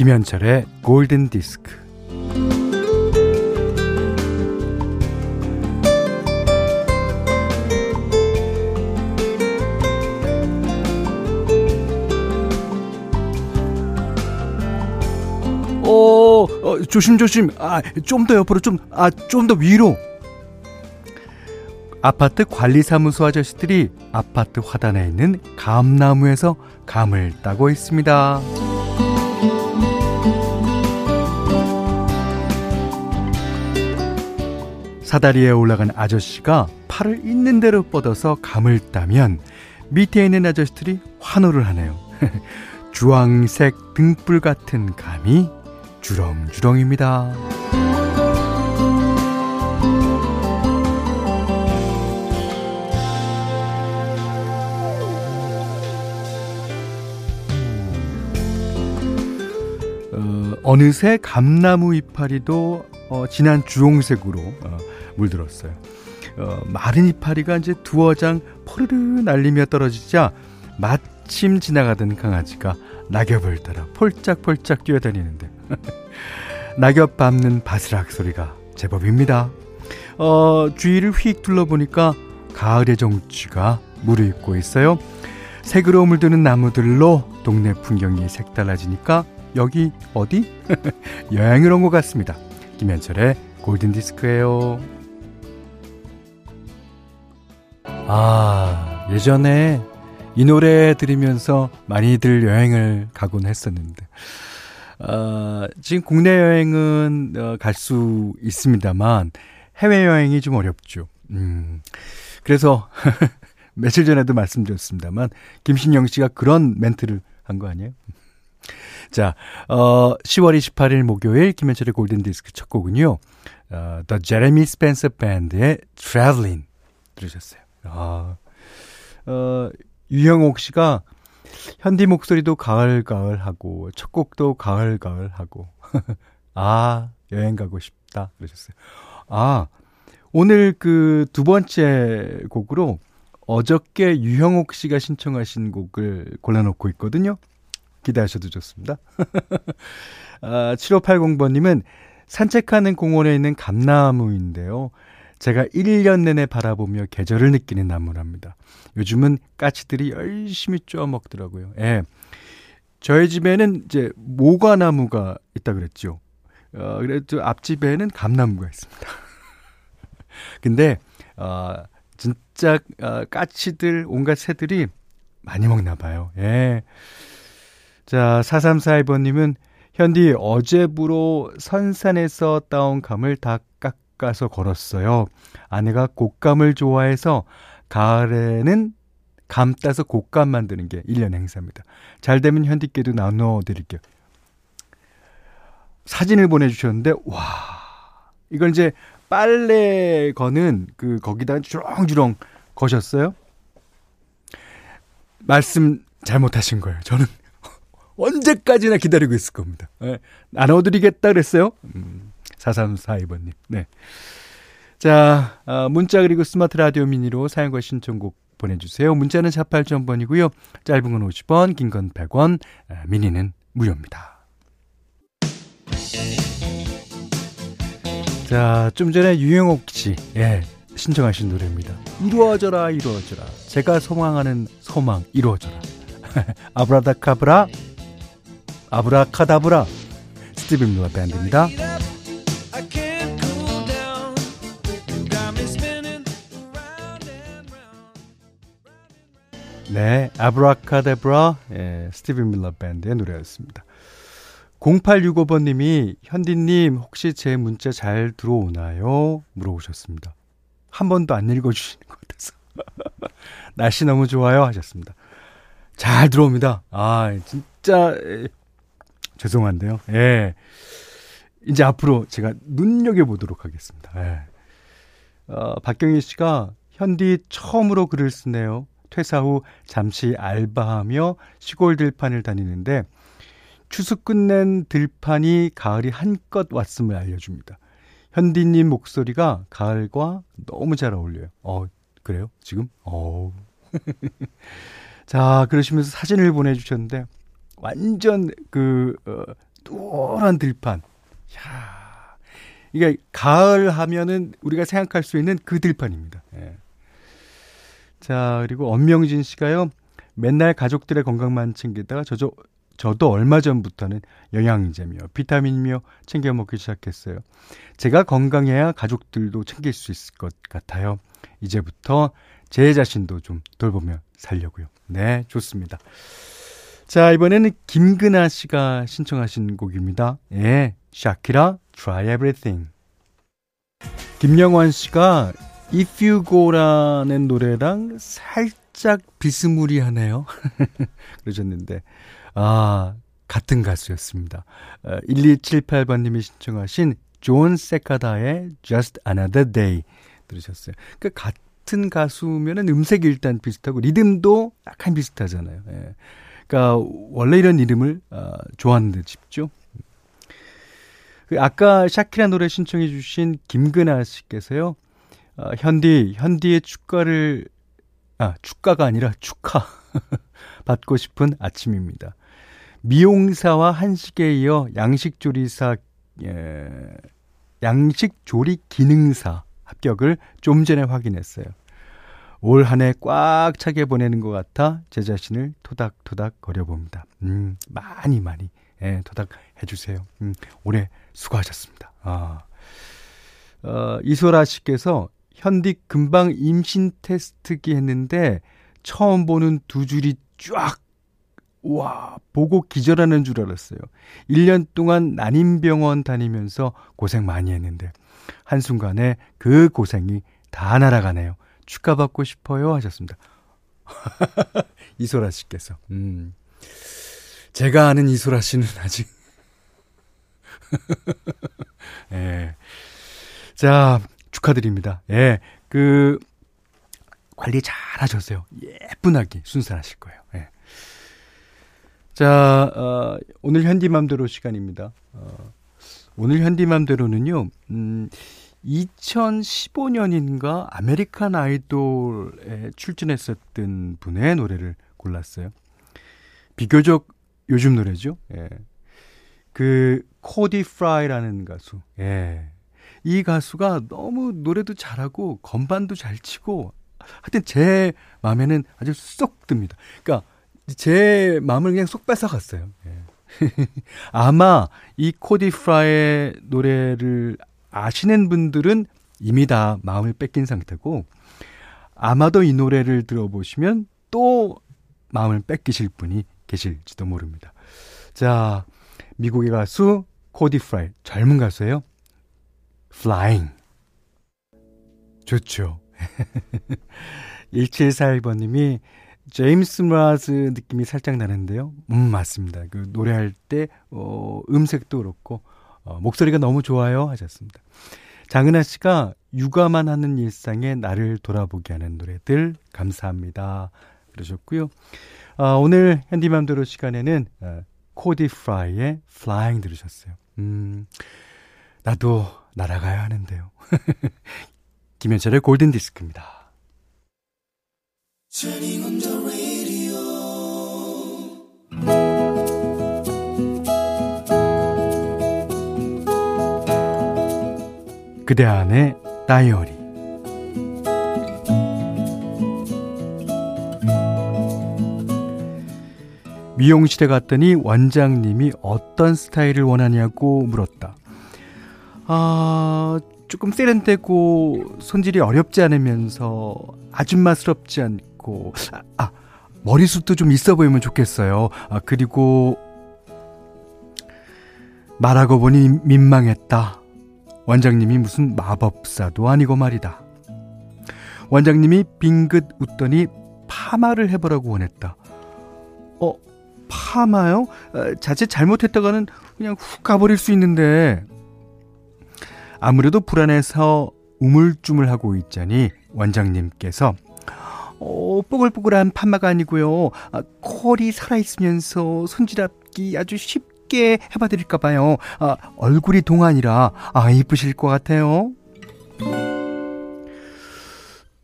김현철의 골든 디스크. 어, 어 조심조심. 아, 좀 더 옆으로 좀, 아, 좀 더 위로. 아파트 관리사무소 아저씨들이 아파트 화단에 있는 감나무에서 감을 따고 있습니다. 사다리에 올라간 아저씨가 팔을 있는 대로 뻗어서 감을 따면 밑에 있는 아저씨들이 환호를 하네요. 주황색 등불 같은 감이 주렁주렁입니다. 어느새 감나무 이파리도 어, 진한 주홍색으로 어, 물들었어요. 어, 마른 이파리가 이제 두어 장 포르르 날리며 떨어지자 마침 지나가던 강아지가 낙엽을 따라 폴짝폴짝 뛰어다니는데 낙엽 밟는 바스락 소리가 제법입니다. 어, 주위를 휙 둘러보니까 가을의 정취가 무르익고 있어요. 색으로 물드는 나무들로 동네 풍경이 색달라지니까 여기 어디? 여행을 온 것 같습니다. 김현철의 골든디스크예요. 아, 예전에 이 노래 들으면서 많이들 여행을 가곤 했었는데, 어, 지금 국내 여행은 어, 갈 수 있습니다만, 해외여행이 좀 어렵죠. 음, 그래서, 며칠 전에도 말씀드렸습니다만, 김신영 씨가 그런 멘트를 한 거 아니에요? 자, 어, 10월 28일 목요일 김현철의 골든 디스크 첫 곡은요. 어, The Jeremy Spencer Band의 Traveling 들으셨어요. 아, 어, 유형옥 씨가 현디 목소리도 가을가을하고 첫 곡도 가을가을하고 아 여행 가고 싶다 그러셨어요. 아 오늘 그 두 번째 곡으로 어저께 유형옥 씨가 신청하신 곡을 골라놓고 있거든요. 기대하셔도 좋습니다. 아, 7580번님은 산책하는 공원에 있는 감나무인데요. 제가 1년 내내 바라보며 계절을 느끼는 나무랍니다. 요즘은 까치들이 열심히 쪼아 먹더라고요. 예. 저희 집에는 이제 모과나무가 있다 그랬죠. 어, 그래도 앞집에는 감나무가 있습니다. 근데, 어, 진짜, 어, 까치들, 온갖 새들이 많이 먹나 봐요. 예. 자, 4342번님은 현디 어제부로 선산에서 따온 감을 다 깎아서 걸었어요. 아내가 곶감을 좋아해서 가을에는 감 따서 곶감 만드는 게 1년 행사입니다. 잘 되면 현디께도 나눠 드릴게요. 사진을 보내주셨는데, 와, 이걸 이제 빨래 거는 그, 거기다 주렁주렁 거셨어요? 말씀 잘못하신 거예요. 저는 언제까지나 기다리고 있을 겁니다. 네. 나눠드리겠다 그랬어요. 음, 4342번님. 네. 자, 어, 문자 그리고 스마트 라디오 미니로 사용과 신청곡 보내주세요. 문자는 48,000번이고요. 짧은 건 50원, 긴 건 100원, 아, 미니는 무료입니다. 자, 좀 전에 유영옥 씨, 예, 신청하신 노래입니다. 이루어져라, 이루어져라. 제가 소망하는 소망, 이루어져라. 아브라다카브라, 아브라카다브라 스티븐 밀러 밴드입니다. 네, 아브라카다브라 예, 스티븐 밀러 밴드의 노래였습니다. 0865번님이 현디님 혹시 제 문자 잘 들어오나요? 물어보셨습니다. 한 번도 안 읽어주시는 것 같아서 날씨 너무 좋아요 하셨습니다. 잘 들어옵니다. 아 진짜 죄송한데요. 예. 이제 앞으로 제가 눈여겨 보도록 하겠습니다. 예. 어, 박경희 씨가 현디 처음으로 글을 쓰네요. 퇴사 후 잠시 알바하며 시골 들판을 다니는데 추수 끝낸 들판이 가을이 한껏 왔음을 알려줍니다. 현디님 목소리가 가을과 너무 잘 어울려요. 어, 그래요? 지금? 어 자, 그러시면서 사진을 보내주셨는데, 완전 그 어, 노란 들판. 야 이게 가을 하면은 우리가 생각할 수 있는 그 들판입니다. 예. 자, 그리고 엄명진 씨가요. 맨날 가족들의 건강만 챙기다가 저저 저도 얼마 전부터는 영양제며 비타민이며 챙겨 먹기 시작했어요. 제가 건강해야 가족들도 챙길 수 있을 것 같아요. 이제부터 제 자신도 좀 돌보며 살려고요. 네, 좋습니다. 자, 이번에는 김근아 씨가 신청하신 곡입니다. 예, 샤키라 Try Everything. 김영환 씨가 If You Go라는 노래랑 살짝 비스무리하네요. 그러셨는데, 아, 같은 가수였습니다. 1278번님이 어, 신청하신 존 세카다의 Just Another Day 들으셨어요. 그 같은 가수면은 음색이 일단 비슷하고 리듬도 약간 비슷하잖아요. 예. 그러니까 원래 이런 리듬을 어, 좋아하는 듯 싶죠. 그 아까 샤키라 노래 신청해 주신 김근아 씨께서요. 어, 현디 현디의 축가를 아 축가가 아니라 축하 받고 싶은 아침입니다. 미용사와 한식에 이어 양식조리사 예, 양식조리 기능사 합격을 좀 전에 확인했어요. 올 한 해 꽉 차게 보내는 것 같아 제 자신을 토닥토닥 거려봅니다. 음, 많이 많이 예, 토닥 해 주세요. 음, 올해 수고하셨습니다. 아, 어, 이소라 씨께서 현디 금방 임신 테스트기 했는데 처음 보는 두 줄이 쫙 와, 보고 기절하는 줄 알았어요. 1년 동안 난임병원 다니면서 고생 많이 했는데 한순간에 그 고생이 다 날아가네요. 축하받고 싶어요 하셨습니다. 이소라 씨께서. 음. 제가 아는 이소라 씨는 아직 예. 네. 자, 축하드립니다. 예. 그 관리 잘 하셨어요. 예쁜 아기 순산하실 거예요. 예. 자, 어, 오늘 현디맘대로 시간입니다. 어, 오늘 현디맘대로는요, 음, 2015년인가 American Idol에 출전했었던 분의 노래를 골랐어요. 비교적 요즘 노래죠. 예. 그 코디 프라이라는 가수. 예. 이 가수가 너무 노래도 잘하고 건반도 잘 치고 하여튼 제 마음에는 아주 쏙 듭니다. 그러니까 제 마음을 그냥 쏙 뺏어갔어요. 예. 아마 이 코디 프라이의 노래를 아시는 분들은 이미 다 마음을 뺏긴 상태고 아마도 이 노래를 들어보시면 또 마음을 뺏기실 분이 계실지도 모릅니다. 자, 미국의 가수 코디 프라이 젊은 가수예요. Flying. 좋죠. 1741번님이 제임스 브라즈 느낌이 살짝 나는데요. 음, 맞습니다. 그 노래할 때, 어, 음색도 그렇고, 어, 목소리가 너무 좋아요. 하셨습니다. 장은아 씨가 육아만 하는 일상에 나를 돌아보게 하는 노래들 감사합니다. 그러셨고요. 어, 오늘 핸디맘대로 시간에는 어, 코디 프라이의 Flying 들으셨어요. 음, 나도 날아가야 하는데요. 김현철의 골든 디스크입니다. 그대 안의 다이어리 미용실에 갔더니 원장님이 어떤 스타일을 원하냐고 물었다. 아, 조금 세련되고 손질이 어렵지 않으면서 아줌마스럽지 않고 아, 아 머리숱도 좀 있어 보이면 좋겠어요. 아, 그리고 말하고 보니 민망했다. 원장님이 무슨 마법사도 아니고 말이다. 원장님이 빙긋 웃더니 파마를 해보라고 원했다. 어, 파마요? 어, 자칫 잘못했다가는 그냥 훅 가버릴 수 있는데. 아무래도 불안해서 우물쭈물하고 있자니 원장님께서 어, 뽀글뽀글한 파마가 아니고요. 아, 콜이 살아있으면서 손질하기 아주 쉽 쉽게 해봐드릴까 봐요. 아, 얼굴이 동안이라 아 이쁘실 것 같아요.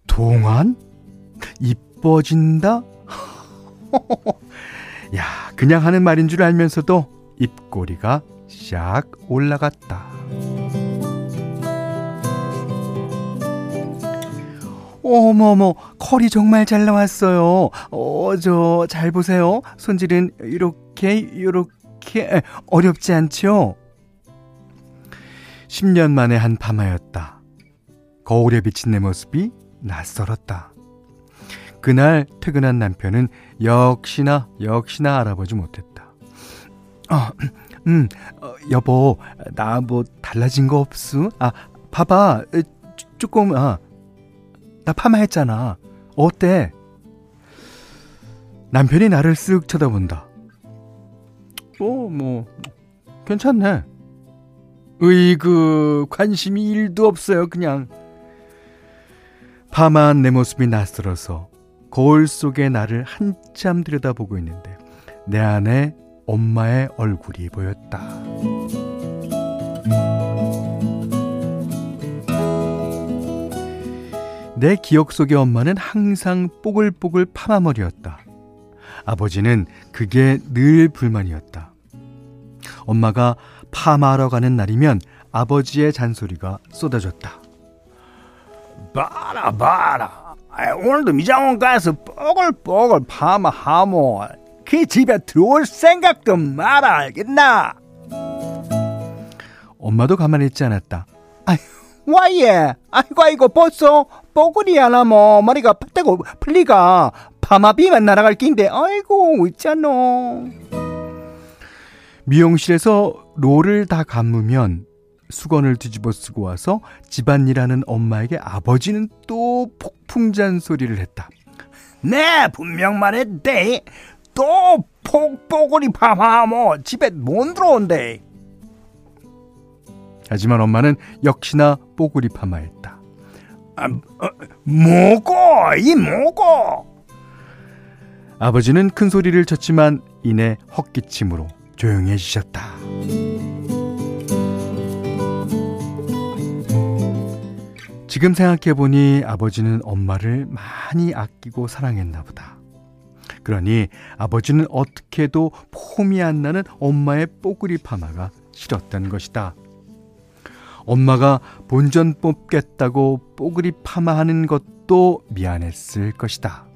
동안 이뻐진다? 야, 그냥 하는 말인 줄 알면서도 입꼬리가 샥 올라갔다. 어머머, 컬이 정말 잘 나왔어요. 어, 저, 잘 보세요. 손질은 이렇게, 이렇게, 어렵지 않죠? 10년 만에 한 파마였다. 거울에 비친 내 모습이 낯설었다. 그날 퇴근한 남편은 역시나, 역시나 알아보지 못했다. 아, 음, 어, 여보, 나 뭐 달라진 거 없어? 아, 봐봐. 조금, 아, 나 파마했잖아. 어때? 남편이 나를 쓱 쳐다본다. 어, 뭐, 괜찮네. 으이그, 관심이 일도 없어요, 그냥. 파마한 내 모습이 낯설어서 거울 속에 나를 한참 들여다보고 있는데 내 안에 엄마의 얼굴이 보였다. 내 기억 속의 엄마는 항상 뽀글뽀글 파마머리였다. 아버지는 그게 늘 불만이었다. 엄마가 파마하러 가는 날이면 아버지의 잔소리가 쏟아졌다. 봐라 봐라 오늘도 미장원 가서 뽀글뽀글 파마하모 그 집에 들어올 생각도 말아 알겠나? 엄마도 가만히 있지 않았다. 아휴 와예 아이고 아이고 벌써 뽀글이 하나 뭐. 머리가 팍대고 풀리가 파마비만 날아갈 낀데. 아이고 있잖아 미용실에서 롤을 다 감으면 수건을 뒤집어 쓰고 와서 집안일하는 엄마에게 아버지는 또 폭풍 잔 소리를 했다. 네 분명 말했대. 또 폭뽀글이 파마 뭐 집에 못 들어온대 하지만 엄마는 역시나 뽀글이 파마했다. 아, 어, 뭐고 이 뭐고 아버지는 큰 소리를 쳤지만 이내 헛기침으로 조용해지셨다. 지금 생각해보니 아버지는 엄마를 많이 아끼고 사랑했나 보다. 그러니 아버지는 어떻게도 폼이 안 나는 엄마의 뽀글이 파마가 싫었던 것이다. 엄마가 본전 뽑겠다고 뽀글이 파마하는 것도 미안했을 것이다.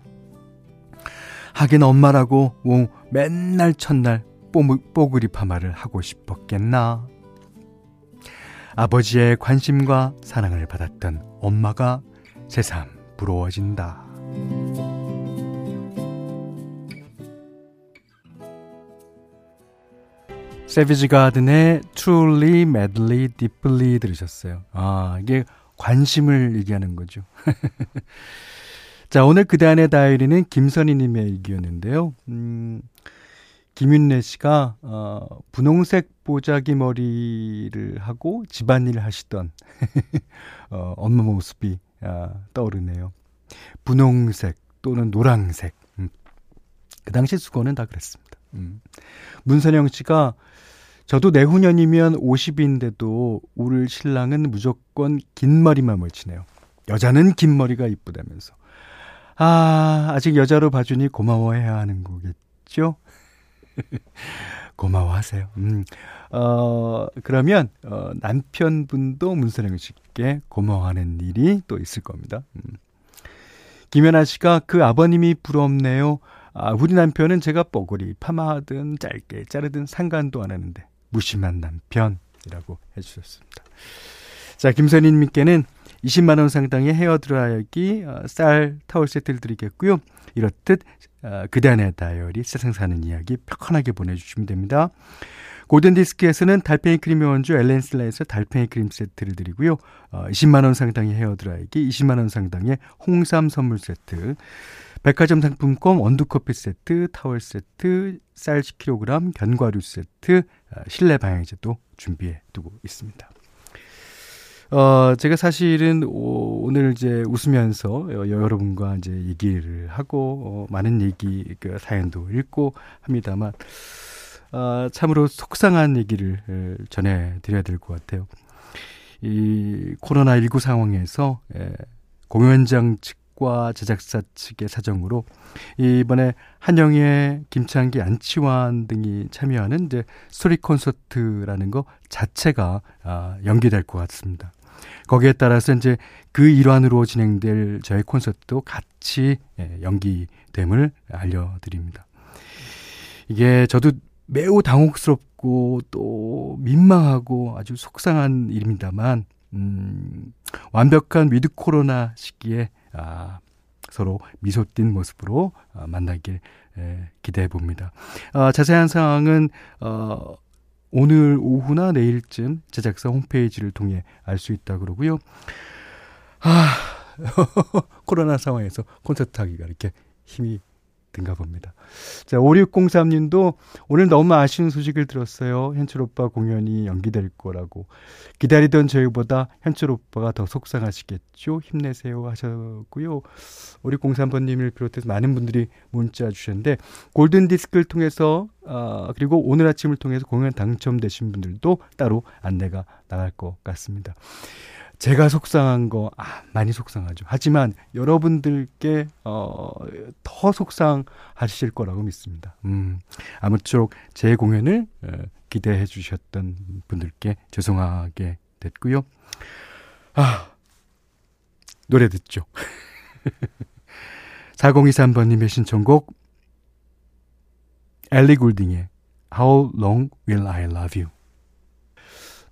하긴 엄마라고 뭐 맨날 첫날 뽀글이 파마를 하고 싶었겠나. 아버지의 관심과 사랑을 받았던 엄마가 새삼 부러워진다. 세비지 가든의 Truly, Madly, Deeply 들으셨어요. 아, 이게 관심을 얘기하는 거죠. 자, 오늘 그대안의 다이리는 김선희 님의 일기였는데요. 음, 김윤래 씨가, 어, 분홍색 보자기 머리를 하고 집안일을 하시던, 어, 엄마 모습이, 아, 떠오르네요. 분홍색 또는 노랑색. 음, 그 당시 수건은 다 그랬습니다. 음. 문선영 씨가 저도 내후년이면 50인데도 울 신랑은 무조건 긴 머리만 걸치네요. 여자는 긴 머리가 이쁘다면서. 아, 아직 여자로 봐주니 고마워해야 하는 거겠죠? 고마워하세요. 음, 어, 그러면, 어, 남편분도 문선영 씨께 고마워하는 일이 또 있을 겁니다. 음. 김연아 씨가 그 아버님이 부럽네요. 아, 우리 남편은 제가 뽀글이 파마하든 짧게 자르든 상관도 안 하는데 무심한 남편이라고 해주셨습니다. 자, 김선희님께는 20만 원 상당의 헤어 드라이기, 어, 쌀, 타월 세트를 드리겠고요. 이렇듯, 어, 그단의 다이어리, 세상 사는 이야기 편하게 보내주시면 됩니다. 고든디스크에서는 달팽이 크림의 원조 엘렌슬라에서 달팽이 크림 세트를 드리고요. 어, 20만원 상당의 헤어 드라이기, 20만원 상당의 홍삼 선물 세트, 백화점 상품권 원두커피 세트, 타월 세트, 쌀 10kg, 견과류 세트, 아, 실내 방향제도 준비해 두고 있습니다. 어, 제가 사실은 오, 오늘 이제 웃으면서 여러분과 이제 얘기를 하고, 어, 많은 얘기, 그 사연도 읽고 합니다만, 어, 참으로 속상한 얘기를 전해드려야 될 것 같아요. 이 코로나19 상황에서 에, 공연장 측 감독과 제작사 측의 사정으로 이번에 한영애, 김창기, 안치환 등이 참여하는 이제 스토리 콘서트라는 거 자체가 아, 연기될 것 같습니다. 거기에 따라서 이제 그 일환으로 진행될 저의 콘서트도 같이 예, 연기됨을 알려드립니다. 이게 저도 매우 당혹스럽고 또 민망하고 아주 속상한 일입니다만 음, 완벽한 위드 코로나 시기에 아, 서로 미소 띈 모습으로 아, 만나길 에, 기대해 봅니다. 아, 자세한 사항은 어, 오늘 오후나 내일쯤 제작사 홈페이지를 통해 알 수 있다 그러고요. 아, 코로나 상황에서 콘서트 하기가 이렇게 힘이 든가 봅니다. 자, 5603님도 오늘 너무 아쉬운 소식을 들었어요. 현철 오빠 공연이 연기될 거라고. 기다리던 저희보다 현철 오빠가 더 속상하시겠죠? 힘내세요 하셨고요. 5603번님을 비롯해서 많은 분들이 문자 주셨는데, 골든 디스크를 통해서, 아, 그리고 오늘 아침을 통해서 공연 당첨되신 분들도 따로 안내가 나갈 것 같습니다. 제가 속상한 거, 아, 많이 속상하죠. 하지만 여러분들께, 어, 더 속상하실 거라고 믿습니다. 음, 아무쪼록 제 공연을 어, 기대해 주셨던 분들께 죄송하게 됐고요. 아, 노래 듣죠. 4023번님의 신청곡, 엘리 굴딩의 How Long Will I Love You.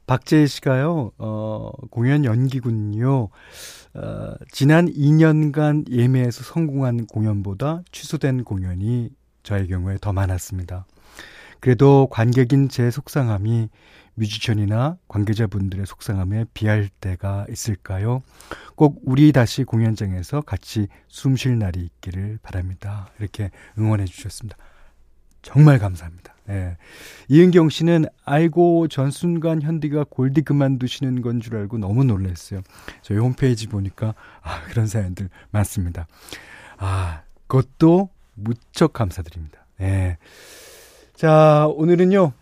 박재희 씨가요, 어, 공연 연기군요. 어, 지난 2년간 예매에서 성공한 공연보다 취소된 공연이 저의 경우에 더 많았습니다. 그래도 관객인 제 속상함이 뮤지션이나 관계자분들의 속상함에 비할 때가 있을까요? 꼭 우리 다시 공연장에서 같이 숨 쉴 날이 있기를 바랍니다. 이렇게 응원해 주셨습니다. 정말 감사합니다. 예. 이은경 씨는 아이고 전 순간 현디가 골디 그만두시는 건 줄 알고 너무 놀랐어요. 저희 홈페이지 보니까 아, 그런 사연들 많습니다. 아, 그것도 무척 감사드립니다. 예. 자, 오늘은요.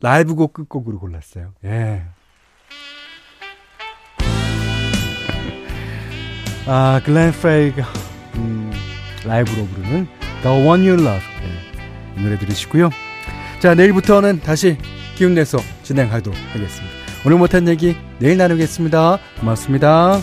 라이브 곡 끝곡으로 골랐어요. 예. 아, 글렌 프레이가 음, 라이브로 부르는 The One You Love. 예. 이 노래 들으시고요. 자, 내일부터는 다시 기운 내서 진행하도록 하겠습니다. 오늘 못한 얘기 내일 나누겠습니다. 고맙습니다.